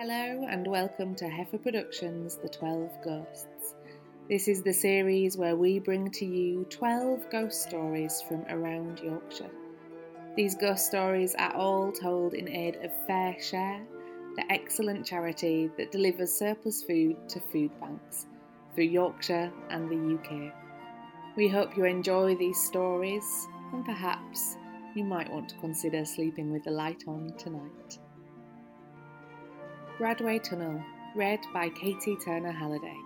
Hello and welcome to Heifer Productions The 12 Ghosts. This is the series where we bring to you 12 ghost stories from around Yorkshire. These ghost stories are all told in aid of FareShare, the excellent charity that delivers surplus food to food banks through Yorkshire and the UK. We hope you enjoy these stories and perhaps you might want to consider sleeping with the light on tonight. Bradway Tunnel, read by Katie Turner Halliday.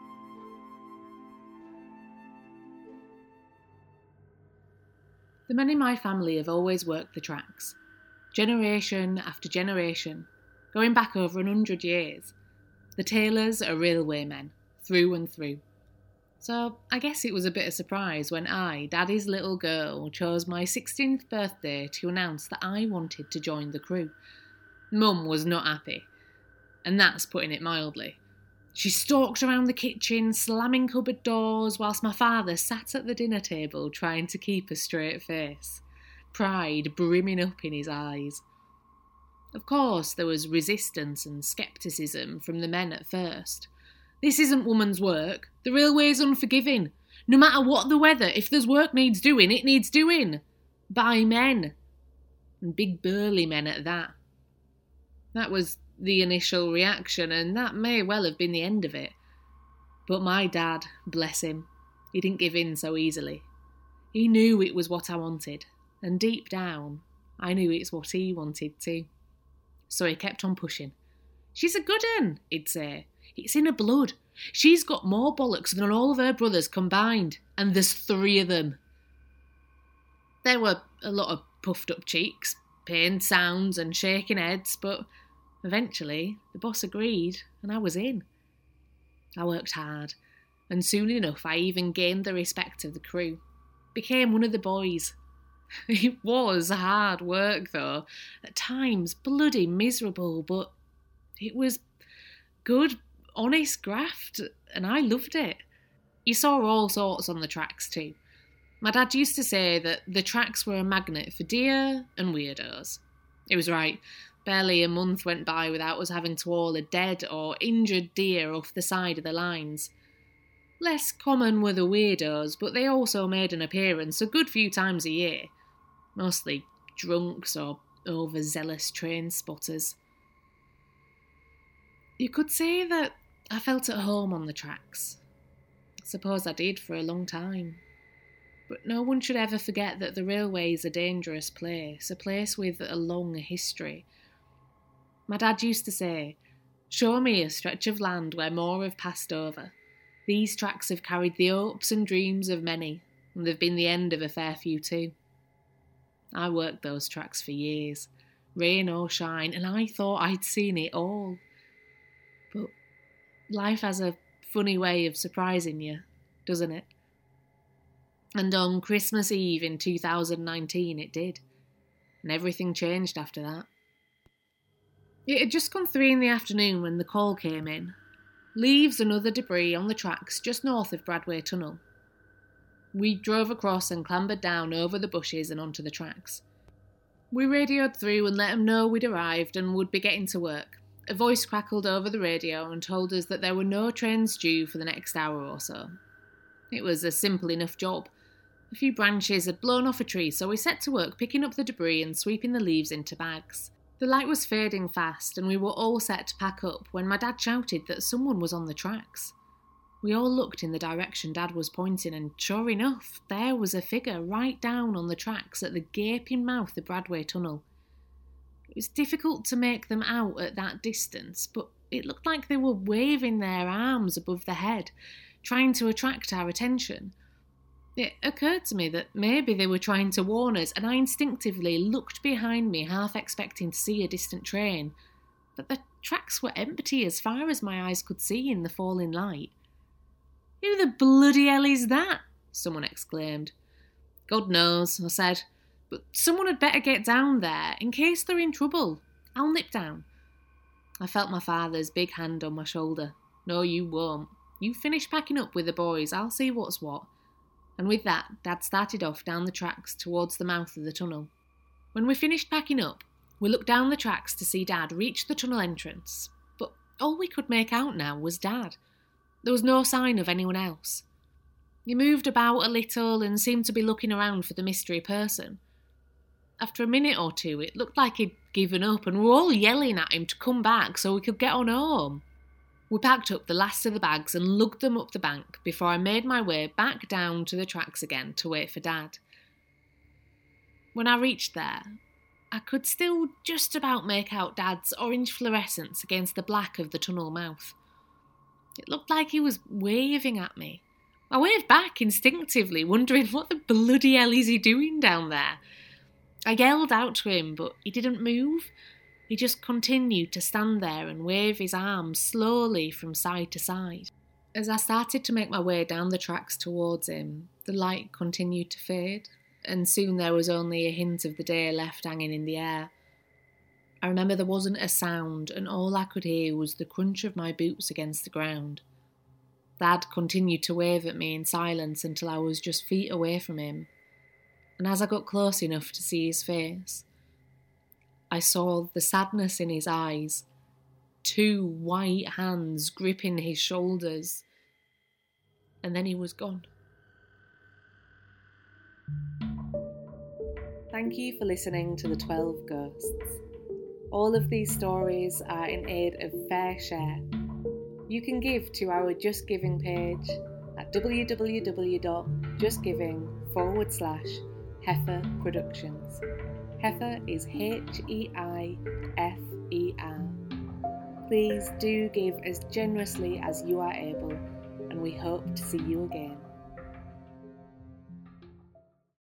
The men in my family have always worked the tracks, generation after generation, going back over an hundred years. The Taylors are railway men, through and through. So I guess it was a bit of surprise when I, Daddy's little girl, chose my 16th birthday to announce that I wanted to join the crew. Mum was not happy and that's putting it mildly. She stalked around the kitchen, slamming cupboard doors, whilst my father sat at the dinner table trying to keep a straight face, pride brimming up in his eyes. Of course, there was resistance and scepticism from the men at first. This isn't woman's work. The railway's unforgiving. No matter what the weather, if there's work needs doing, it needs doing. By men. And big burly men at that. That was the initial reaction, and that may well have been the end of it. But my dad, bless him, he didn't give in so easily. He knew it was what I wanted, and deep down, I knew it's what he wanted too. So he kept on pushing. She's a good un, he'd say. It's in her blood. She's got more bollocks than all of her brothers combined, and there's three of them. There were a lot of puffed up cheeks, pained sounds, and shaking heads, but Eventually, the boss agreed, and I was in. I worked hard, and soon enough I even gained the respect of the crew. Became one of the boys. It was hard work, though, at times bloody miserable, but it was good, honest graft, and I loved it. You saw all sorts on the tracks, too. My dad used to say that the tracks were a magnet for deer and weirdos. It was right. Barely a month went by without us having to haul a dead or injured deer off the side of the lines. Less common were the weirdos, but they also made an appearance a good few times a year. Mostly drunks or overzealous train spotters. You could say that I felt at home on the tracks. I suppose I did for a long time. But no one should ever forget that the railway is a dangerous place, a place with a long history, my dad used to say, Show me a stretch of land where more have passed over. These tracks have carried the hopes and dreams of many, and they've been the end of a fair few too. I worked those tracks for years, rain or shine, and I thought I'd seen it all. But life has a funny way of surprising you, doesn't it? And on Christmas Eve in 2019, it did. And everything changed after that. It had just gone three in the afternoon when the call came in. Leaves and other debris on the tracks just north of Bradway Tunnel. We drove across and clambered down over the bushes and onto the tracks. We radioed through and let them know we'd arrived and would be getting to work. A voice crackled over the radio and told us that there were no trains due for the next hour or so. It was a simple enough job. A few branches had blown off a tree, so we set to work picking up the debris and sweeping the leaves into bags. The light was fading fast, and we were all set to pack up when my dad shouted that someone was on the tracks. We all looked in the direction Dad was pointing, and sure enough, there was a figure right down on the tracks at the gaping mouth of Bradway Tunnel. It was difficult to make them out at that distance, but it looked like they were waving their arms above the head, trying to attract our attention. It occurred to me that maybe they were trying to warn us, and I instinctively looked behind me, half expecting to see a distant train. But the tracks were empty as far as my eyes could see in the falling light. Who the bloody hell is that? someone exclaimed. God knows, I said, but someone had better get down there in case they're in trouble. I'll nip down. I felt my father's big hand on my shoulder. No, you won't. You finish packing up with the boys, I'll see what's what and with that, Dad started off down the tracks towards the mouth of the tunnel. When we finished packing up, we looked down the tracks to see Dad reach the tunnel entrance, but All we could make out now was Dad. There was no sign of anyone else. He moved about a little and seemed to be looking around for the mystery person. After a minute or two, it looked like he'd given up, and we were all yelling at him to come back so we could get on home. We packed up the last of the bags and lugged them up the bank before I made my way back down to the tracks again to wait for Dad. When I reached there, I could still just about make out Dad's orange fluorescence against the black of the tunnel mouth. It looked like he was waving at me. I waved back instinctively, wondering what the bloody hell is he doing down there. I yelled out to him, but he didn't move. He just continued to stand there and wave his arms slowly from side to side. As I started to make my way down the tracks towards him, the light continued to fade, and soon there was only a hint of the day left hanging in the air. I remember there wasn't a sound, and all I could hear was the crunch of my boots against the ground. Dad continued to wave at me in silence until I was just feet away from him, and as I got close enough to see his face, I saw the sadness in his eyes, two white hands gripping his shoulders, and then he was gone. Thank you for listening to The 12 Ghosts. All of these stories are in aid of FareShare. You can give to our JustGiving page at www.justgiving forward slash Heifer Productions. Heifer is H E I F E R. Please do give as generously as you are able, and we hope to see you again.